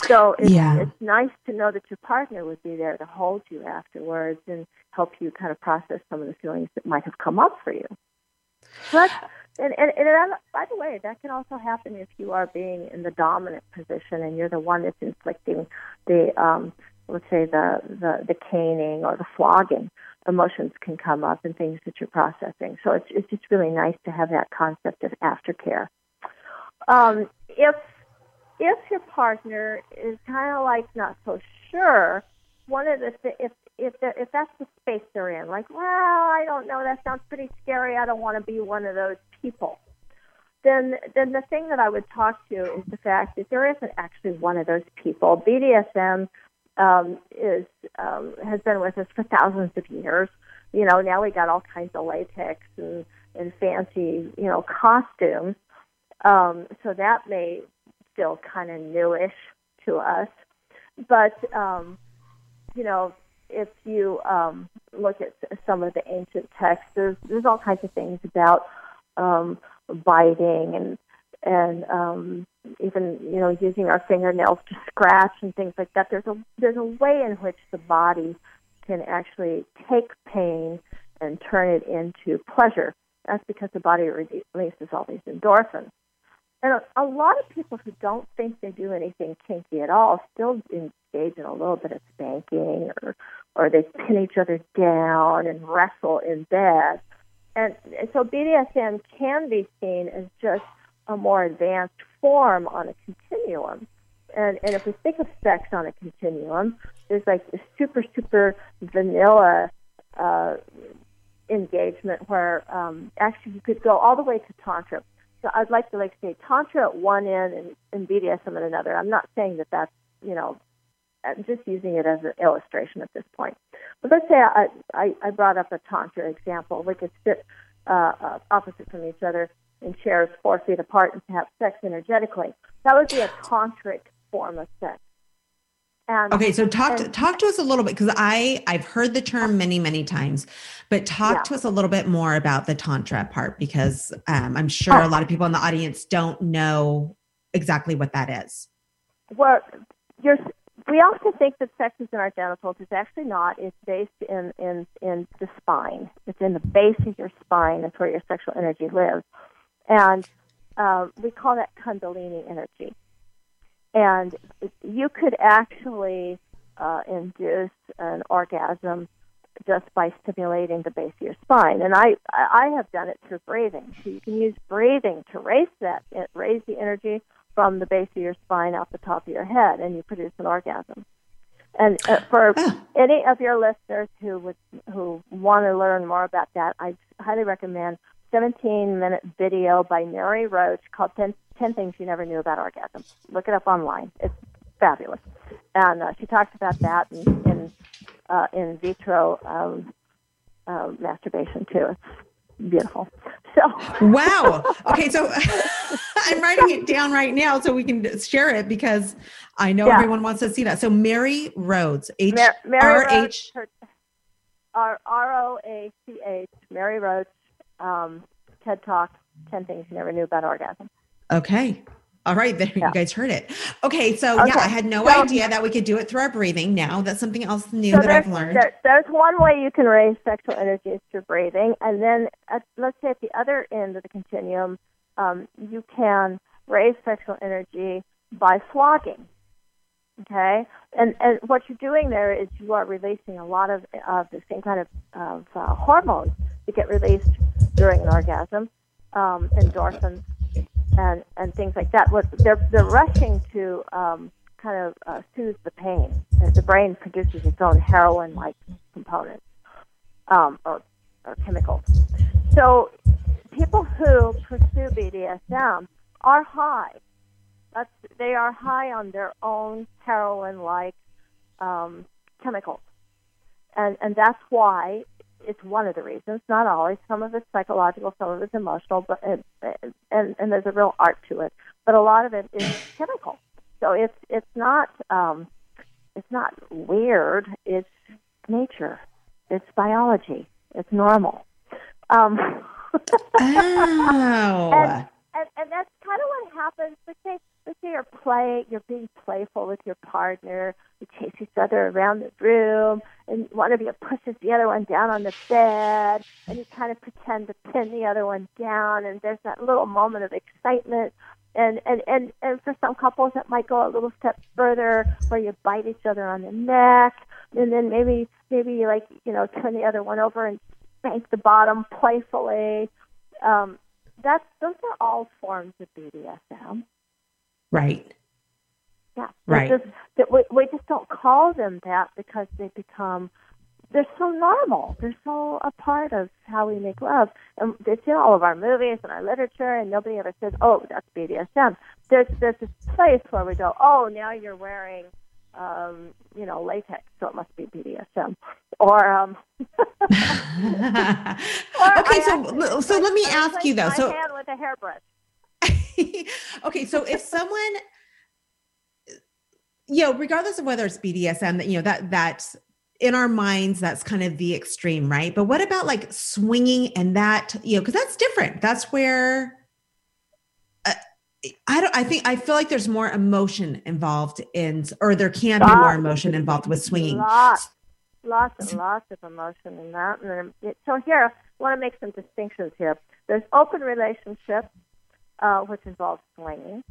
So it's, Yeah. it's nice to know that your partner would be there to hold you afterwards and help you kind of process some of the feelings that might have come up for you. So that's, and, and, and that, by the way, that can also happen if you are being in the dominant position and you're the one that's inflicting the, um, let's say, the, the, the caning or the flogging. Emotions can come up and things that you're processing. So it's, it's just really nice to have that concept of aftercare. Um, if if your partner is kind of like not so sure, one of the th- if if the, if that's the space they're in, like, well, I don't know, that sounds pretty scary. I don't want to be one of those people. Then then the thing that I would talk to is the fact that there isn't actually one of those people. BDSM um, is um, has been with us for thousands of years. You know, now we got all kinds of latex and and fancy you know costumes. Um, so that may feel kind of newish to us. But um, you know, if you um, look at some of the ancient texts, there's there's all kinds of things about um, biting and and um, even you know using our fingernails to scratch and things like that. There's a there's a way in which the body can actually take pain and turn it into pleasure. That's because the body releases all these endorphins. And a, a lot of people who don't think they do anything kinky at all still engage in a little bit of spanking or or they pin each other down and wrestle in bed. And, so BDSM can be seen as just a more advanced form on a continuum. And, and if we think of sex on a continuum, there's like this super, super vanilla uh, engagement where um, actually you could go all the way to Tantra. So I'd like to like say Tantra at one end and, and BDSM at another. I'm not saying that that's, you know, I'm just using it as an illustration at this point. But let's say I, I, I brought up a Tantra example. We could sit uh, uh, opposite from each other in chairs four feet apart and have sex energetically. That would be a tantric form of sex. And Okay, so talk to, talk to us a little bit because I I've heard the term many many times, but talk Yeah. to us a little bit more about the tantra part because um, I'm sure Oh. a lot of people in the audience don't know exactly what that is. well, you're, we often think that sex is in our genitals. It's actually not. It's based in, in, in the spine. It's in the base of your spine. That's where your sexual energy lives. And uh, we call that Kundalini energy. And you could actually uh, induce an orgasm just by stimulating the base of your spine. And I, I have done it through breathing. So you can use breathing to raise that, raise the energy from the base of your spine out the top of your head, and you produce an orgasm. And uh, for Oh. any of your listeners who would who want to learn more about that, I highly recommend 17 minute video by Mary Roach called 10, 10 Things You Never Knew About Orgasm. Look it up online. It's fabulous. And uh, she talks about that in in, uh, in vitro um, uh, masturbation too. It's beautiful. So wow. [LAUGHS] Okay, so [LAUGHS] I'm writing it down right now so we can share it because I know yeah. everyone wants to see that. So Mary Rhodes, H R H R O A C H, Mary Rhodes, um, TED Talk, Ten Things You Never Knew About Orgasm. Okay. All right, there yeah. you guys heard it. Okay, so okay. yeah, I had no so, idea that we could do it through our breathing. Now that's something else new so that I've learned. There, there's one way you can raise sexual energy is through breathing, and then at, let's say at the other end of the continuum, um, you can raise sexual energy by flogging. Okay, and and what you're doing there is you are releasing a lot of of the same kind of of uh, hormones that get released during an orgasm, um, endorphins and and things like that. What they're they're rushing to um, kind of uh, soothe the pain. The brain produces its own heroin-like components um, or, or chemicals. So people who pursue BDSM are high. That's, they are high on their own heroin-like um, chemicals, and and that's why it's one of the reasons, not always. Some of it's psychological, some of it's emotional, but and and, and there's a real art to it. But a lot of it is [SIGHS] chemical. So it's it's not um, it's not weird. It's nature. It's biology. It's normal. Um, [LAUGHS] oh. and, and, and that's kind of what happens. Say, let's say you're playing, you're being playful with your partner. You chase each other around the room, and one of you pushes the other one down on the bed, and you kind of pretend to pin the other one down, and there's that little moment of excitement. And and and and for some couples, it might go a little step further, where you bite each other on the neck, and then maybe maybe like you know turn the other one over and spank the bottom playfully. Um, that's those are all forms of BDSM. Right. Yeah. Right. Just, that we, we just don't call them that because they become they're so normal. They're so a part of how we make love, and it's in all of our movies and our literature. And nobody ever says, "Oh, that's BDSM." There's there's this place where we go, "Oh, now you're wearing um, you know, latex, so it must be BDSM. Or, um, [LAUGHS] [LAUGHS] or okay, so so let me I ask you though. So hand with a hairbrush. [LAUGHS] okay, so if someone, you know, regardless of whether it's BDSM, that you know that that's in our minds that's kind of the extreme, right? But what about like swinging and that you know because that's different. That's where uh, I don't. I think I feel like there's more emotion involved in, or there can lots, be more emotion involved with swinging. Lots, lots and lots of emotion in that. So here, I want to make some distinctions here. There's open relationships, uh, which involves swinging.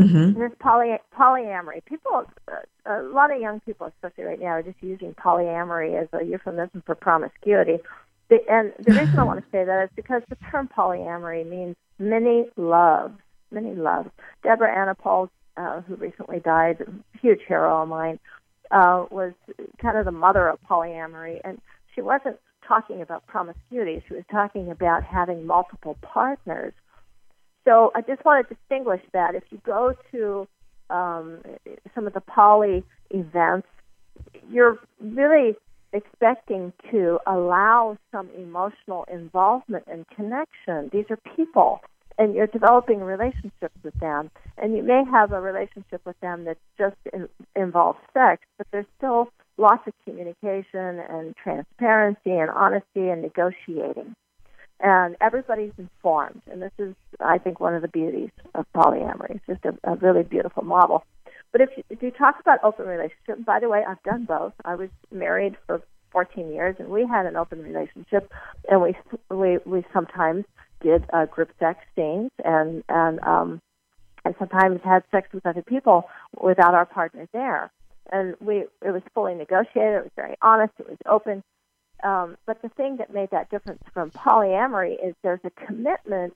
Mm-hmm. There's poly, polyamory. People, uh, a lot of young people, especially right now, are just using polyamory as a euphemism for promiscuity. The, and the reason I want to say that is because the term polyamory means many loves many loves. Deborah Anapol, uh, who recently died, huge hero of mine, uh, was kind of the mother of polyamory, and she wasn't talking about promiscuity. She was talking about having multiple partners. So I just want to distinguish that. If you go to um, some of the poly events, you're really expecting to allow some emotional involvement and connection. These are people and you're developing relationships with them. And you may have a relationship with them that just in, involves sex, but there's still lots of communication and transparency and honesty and negotiating. And everybody's informed. And this is, I think, one of the beauties of polyamory. It's just a, a really beautiful model. But if you, if you talk about open relationships, by the way, I've done both. I was married for 14 years, and we had an open relationship, and we we we sometimes did uh, group sex scenes and and um, and sometimes had sex with other people without our partner there. And we it was fully negotiated. It was very honest. It was open. Um, but the thing that made that difference from polyamory is there's a commitment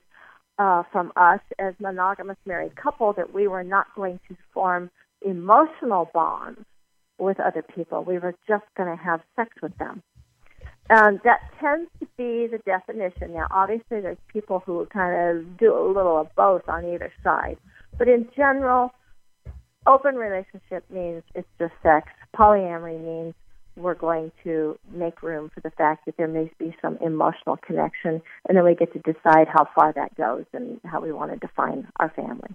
uh, from us as monogamous married couple that we were not going to form emotional bonds with other people. We were just going to have sex with them. And that tends to be the definition. Now, obviously, there's people who kind of do a little of both on either side. But in general, open relationship means it's just sex. Polyamory means we're going to make room for the fact that there may be some emotional connection, and then we get to decide how far that goes and how we want to define our family.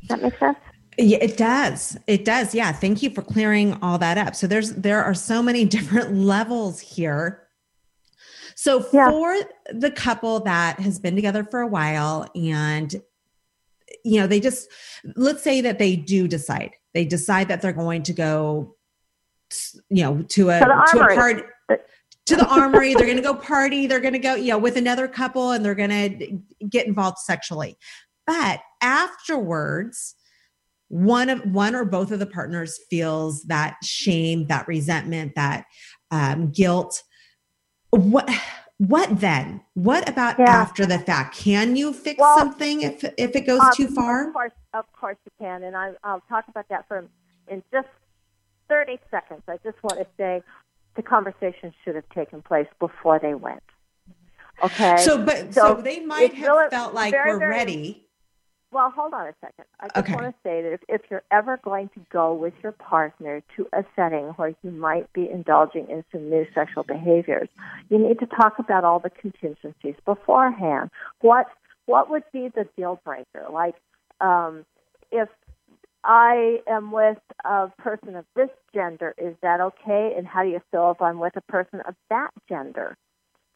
Does that make sense? Yeah, it does. It does. Yeah. Thank you for clearing all that up. So there's there are so many [LAUGHS] different levels here. So yeah. for the couple that has been together for a while and you know, they just let's say that they do decide. They decide that they're going to go you know, to a to, to a party to the armory. they're going [LAUGHS] to go party. They're going to go, you know, with another couple and they're going to get involved sexually. But afterwards, one of one or both of the partners feels that shame, that resentment, that um, guilt. What what then? What about yeah. after the fact? Can you fix well, something if if it goes um, too far? Of course, of course you can, and I, I'll talk about that for in just thirty seconds. I just want to say the conversation should have taken place before they went. Okay. So, but so, so they might have really, felt like very, we're very, ready well, hold on a second. I just okay. want to say that if, if you're ever going to go with your partner to a setting where you might be indulging in some new sexual behaviors, you need to talk about all the contingencies beforehand. What what would be the deal breaker? Like, um, if I am with a person of this gender, is that okay? And how do you feel if I'm with a person of that gender?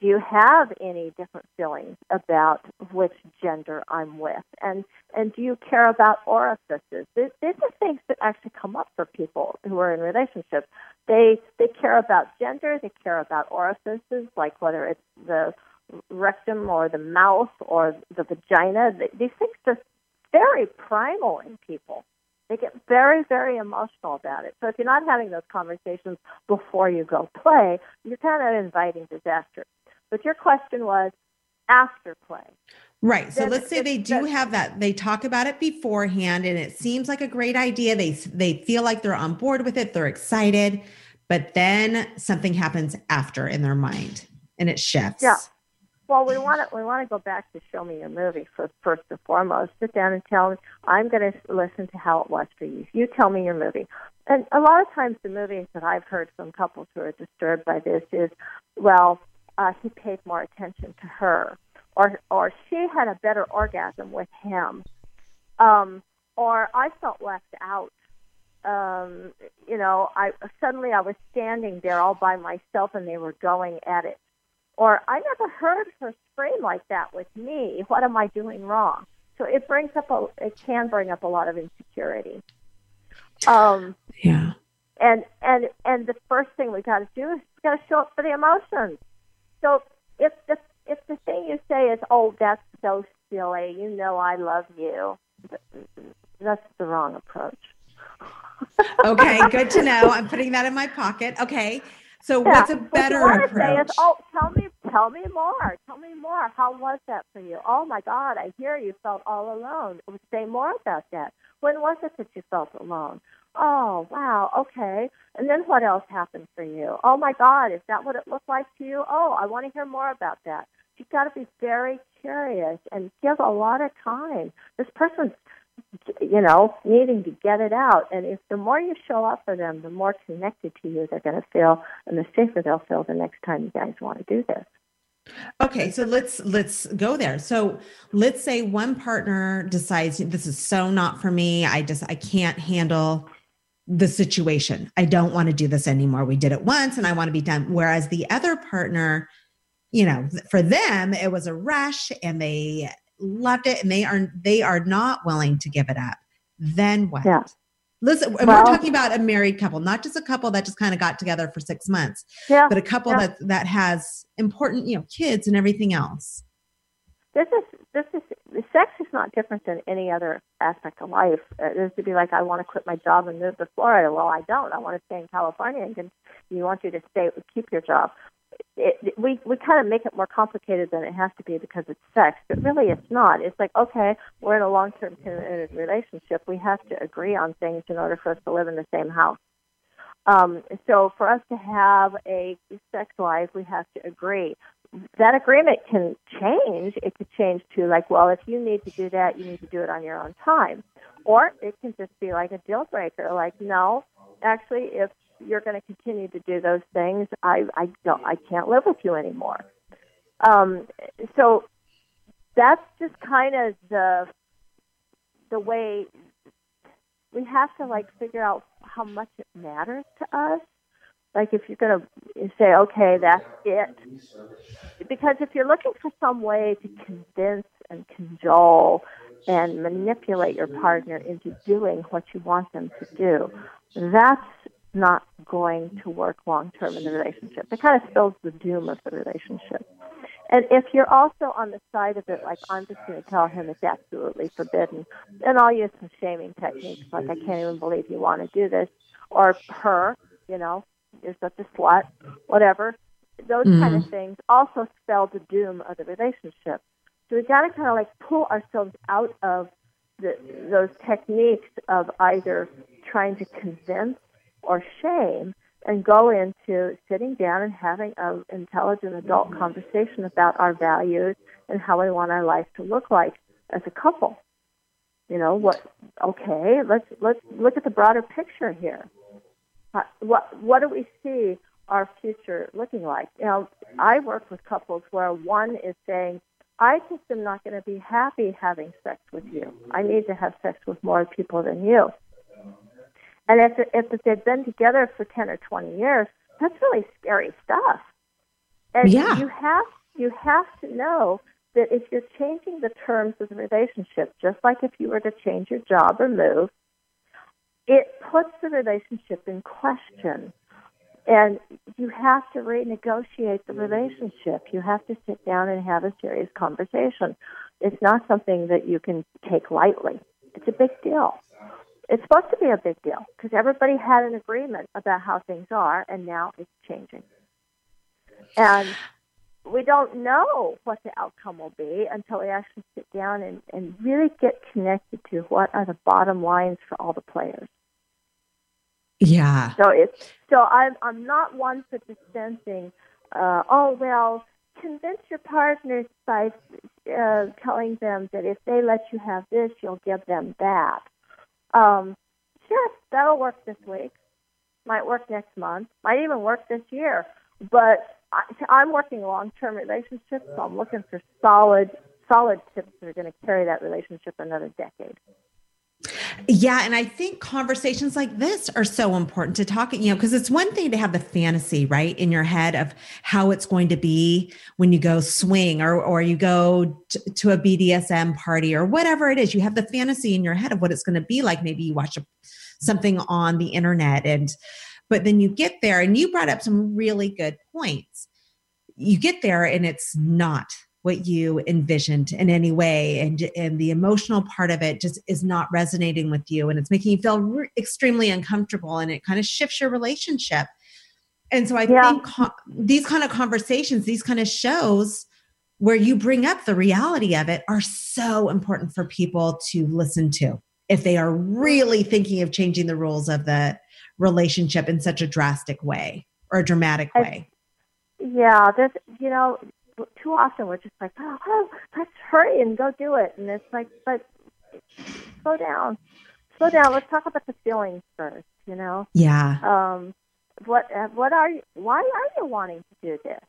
do you have any different feelings about which gender I'm with? And and do you care about orifices? These, these are things that actually come up for people who are in relationships. They they care about gender, they care about orifices, like whether it's the rectum or the mouth or the vagina. These things are very primal in people. They get very, very emotional about it. So if you're not having those conversations before you go play, you're kind of inviting disaster. But your question was after play. Right. So then let's say they do have that. They talk about it beforehand and it seems like a great idea. They they feel like they're on board with it. They're excited, but then something happens after in their mind and it shifts. Yeah. Well, we want to we want to go back to show me your movie for first and foremost. Sit down and tell me. I'm going to listen to how it was for you. You tell me your movie. And a lot of times, the movies that I've heard from couples who are disturbed by this is, well, uh, he paid more attention to her, or or she had a better orgasm with him, um, or I felt left out. Um, you know, I suddenly I was standing there all by myself, and they were going at it. Or I never heard her scream like that with me. What am I doing wrong? So it brings up a it can bring up a lot of insecurity. Um, yeah. And and and the first thing we got to do is got to show up for the emotions. So if the if the thing you say is, "Oh, that's so silly," you know, I love you. That's the wrong approach. okay, good to know. I'm putting that in my pocket. Okay, so yeah. what's a better what approach? Is, oh, tell me, tell me more. Tell me more. How was that for you? Oh my God, I hear you felt all alone. Say more about that. When was it that you felt alone? Oh, wow, okay. And then what else happened for you? Oh my God, is that what it looked like to you? Oh, I want to hear more about that. You've got to be very curious and give a lot of time. This person's, you know, needing to get it out. And if the more you show up for them, the more connected to you they're going to feel, and the safer they'll feel the next time you guys want to do this. Okay, so let's let's go there. So let's say one partner decides this is so not for me. I just I can't handle the situation. I don't want to do this anymore. We did it once and I want to be done. Whereas the other partner, you know, for them, it was a rush and they loved it and they are they are not willing to give it up. Then what? Yeah. Listen, well, we're talking about a married couple, not just a couple that just kind of got together for six months, yeah, but a couple yeah. that that has important, you know, kids and everything else. This is this is sex is not different than any other aspect of life. It is to be like, I want to quit my job and move to Florida. Well, I don't. I want to stay in California, and you want you to stay, keep your job. It, we we kind of make it more complicated than it has to be because it's sex, but really it's not. It's like okay, we're in a long-term committed relationship. We have to agree on things in order for us to live in the same house. Um, so for us to have a sex life, we have to agree that agreement can change. It could change to like, well, if you need to do that, you need to do it on your own time. Or it can just be like a deal breaker, like, no, actually, if you're going to continue to do those things, I I don't I can't live with you anymore. Um, so that's just kind of the the way we have to like figure out how much it matters to us. Like if you're going to say, okay, that's it, because if you're looking for some way to convince and cajole and manipulate your partner into doing what you want them to do, that's not going to work long term in the relationship. It kind of spells the doom of the relationship. And if you're also on the side of it, like I'm just going to tell him it's absolutely forbidden, then I'll use some shaming techniques, like I can't even believe you want to do this, or her, you know, you're such a slut, whatever. Those mm-hmm. kind of things also spell the doom of the relationship. So we got to kind of like pull ourselves out of the, those techniques of either trying to convince or shame and go into sitting down and having an intelligent adult conversation about our values and how we want our life to look like as a couple. You know what? Okay, let's let's look at the broader picture here. Uh, what what do we see our future looking like? You know, I work with couples where one is saying, "I just am not going to be happy having sex with you. I need to have sex with more people than you." And if, if they've been together for 10 or 20 years, that's really scary stuff. And yeah. you have you have to know that if you're changing the terms of the relationship, just like if you were to change your job or move, it puts the relationship in question. And you have to renegotiate the relationship. You have to sit down and have a serious conversation. It's not something that you can take lightly. It's a big deal it's supposed to be a big deal because everybody had an agreement about how things are, and now it's changing. And we don't know what the outcome will be until we actually sit down and, and really get connected to what are the bottom lines for all the players. Yeah. So it's so I'm I'm not one for dispensing. Uh, oh well, convince your partners by uh, telling them that if they let you have this, you'll give them that. Um, sure, that'll work this week. Might work next month. Might even work this year. But I, I'm working long-term relationships, so I'm looking for solid, solid tips that are going to carry that relationship another decade. Yeah, and I think conversations like this are so important to talk, you know, because it's one thing to have the fantasy, right, in your head of how it's going to be when you go swing or or you go t- to a BDSM party or whatever it is. You have the fantasy in your head of what it's going to be like. Maybe you watch a, something on the internet and but then you get there and you brought up some really good points. You get there and it's not what you envisioned in any way and and the emotional part of it just is not resonating with you and it's making you feel re- extremely uncomfortable and it kind of shifts your relationship and so i yeah. think co- these kind of conversations these kind of shows where you bring up the reality of it are so important for people to listen to if they are really thinking of changing the rules of the relationship in such a drastic way or a dramatic way I, yeah there's you know too often we're just like, oh, oh, let's hurry and go do it. And it's like, but slow down, slow down. Let's talk about the feelings first. You know? Yeah. Um, what what are you? Why are you wanting to do this?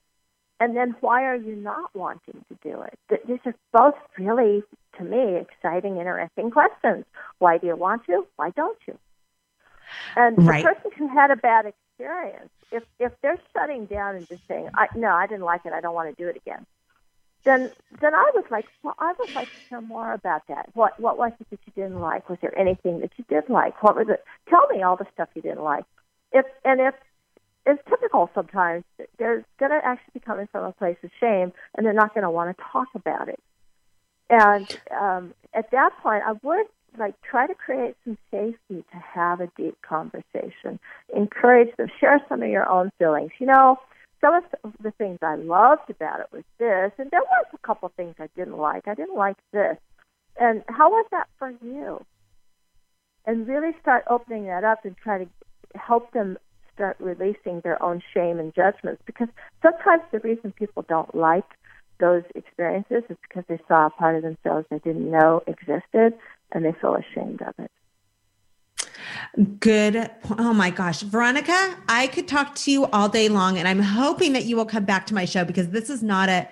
And then why are you not wanting to do it? These are both really, to me, exciting, interesting questions. Why do you want to? Why don't you? And right. the person who had a bad experience if if they're shutting down and just saying, I, "No, I didn't like it. I don't want to do it again," then then I would like well, I would like to hear more about that. What what was it that you didn't like? Was there anything that you did like? What was it? Tell me all the stuff you didn't like. If and if it's typical sometimes they're going to actually be coming from a place of shame and they're not going to want to talk about it. And um, at that point, I would like try to create some safety to have a deep conversation. Encourage them. Share some of your own feelings. You know, some of the things I loved about it was this, and there was a couple things I didn't like. I didn't like this. And how was that for you? And really start opening that up and try to help them start releasing their own shame and judgments because sometimes the reason people don't like those experiences is because they saw a part of themselves they didn't know existed and they feel ashamed of it. Good. Oh my gosh. Veronica, I could talk to you all day long, and I'm hoping that you will come back to my show because this is not a,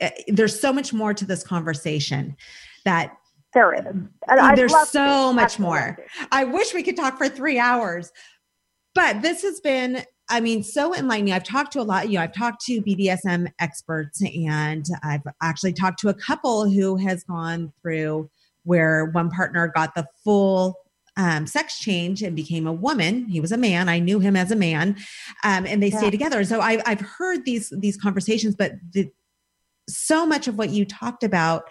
eh, there's so much more to this conversation that there is. There's so much more. I wish we could talk for three hours, but this has been, I mean, so enlightening. I've talked to a lot, you know, I've talked to BDSM experts and I've actually talked to a couple who has gone through where one partner got the full um, sex change and became a woman. He was a man. I knew him as a man, um, and they yeah. stay together. So I, I've heard these these conversations, but the, so much of what you talked about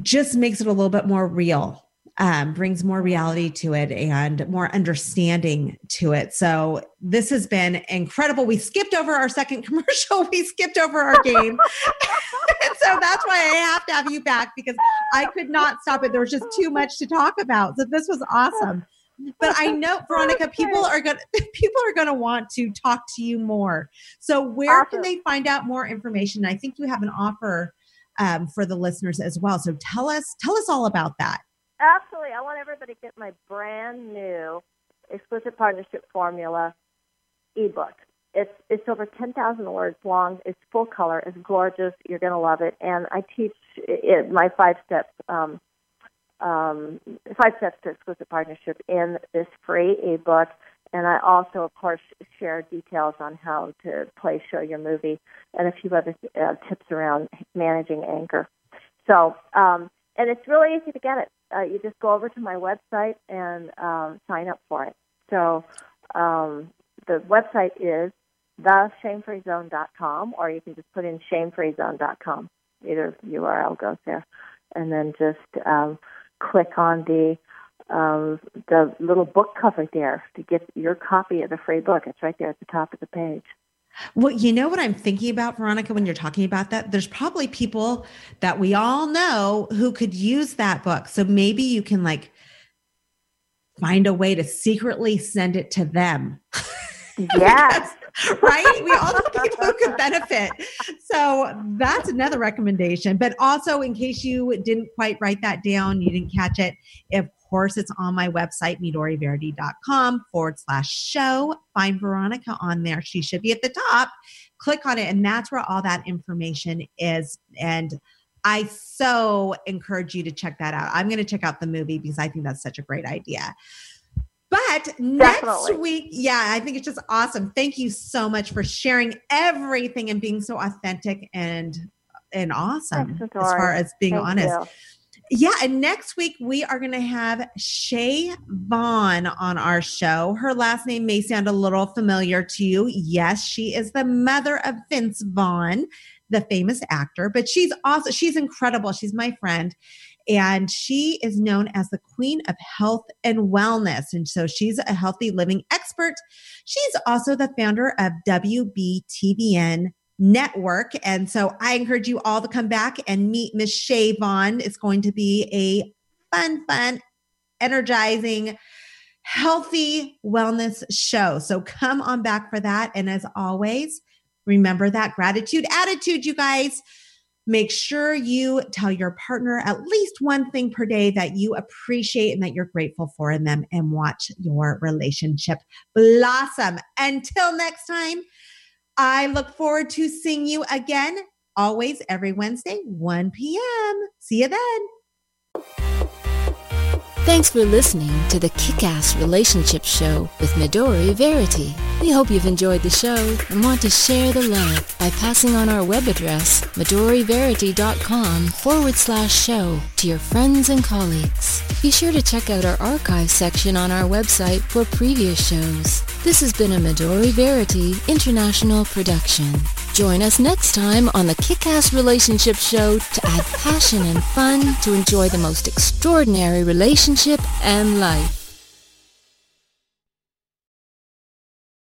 just makes it a little bit more real um, brings more reality to it and more understanding to it. So this has been incredible. We skipped over our second [LAUGHS] commercial. We skipped over our game. and [LAUGHS] so that's why I have to have you back because I could not stop it. There was just too much to talk about. So this was awesome. But I know Veronica, people are going [LAUGHS] people are going to want to talk to you more. So where awesome. can they find out more information? I think you have an offer um, for the listeners as well. So tell us tell us all about that. Absolutely. I want everybody to get my brand new explicit partnership formula ebook. It's it's over 10,000 words long. It's full color. It's gorgeous. You're going to love it. And I teach it, my five steps um, um, five steps to explicit partnership in this free ebook. And I also, of course, share details on how to play, show your movie, and a few other uh, tips around managing anger. So, um, and it's really easy to get it. Uh, you just go over to my website and um, sign up for it. So um, the website is theshamefreezone.com, or you can just put in shamefreezone.com. Either URL goes there, and then just um, click on the um, the little book cover there to get your copy of the free book. It's right there at the top of the page. Well, you know what I'm thinking about, Veronica, when you're talking about that? There's probably people that we all know who could use that book. So maybe you can like find a way to secretly send it to them. Yes. [LAUGHS] right? We all know people who could benefit. So that's another recommendation. But also, in case you didn't quite write that down, you didn't catch it, if course, it's on my website, midoriverity.com forward slash show. Find Veronica on there. She should be at the top. Click on it, and that's where all that information is. And I so encourage you to check that out. I'm going to check out the movie because I think that's such a great idea. But next Definitely. week, yeah, I think it's just awesome. Thank you so much for sharing everything and being so authentic and and awesome as far as being Thank honest. You. Yeah, and next week we are going to have Shay Vaughn on our show. Her last name may sound a little familiar to you. Yes, she is the mother of Vince Vaughn, the famous actor, but she's also she's incredible. She's my friend and she is known as the queen of health and wellness and so she's a healthy living expert. She's also the founder of WBTVN network. And so I encourage you all to come back and meet Miss Shay Vaughn. It's going to be a fun, fun, energizing, healthy wellness show. So come on back for that. And as always, remember that gratitude attitude, you guys. Make sure you tell your partner at least one thing per day that you appreciate and that you're grateful for in them and watch your relationship blossom. Until next time, I look forward to seeing you again, always every Wednesday, 1 p.m. See you then. Thanks for listening to the Kick-Ass Relationship Show with Midori Verity. We hope you've enjoyed the show and want to share the love by passing on our web address, midoriverity.com forward slash show to your friends and colleagues. Be sure to check out our archive section on our website for previous shows. This has been a Midori Verity international production. Join us next time on the Kick-Ass Relationship Show to add passion and fun to enjoy the most extraordinary relationship and life.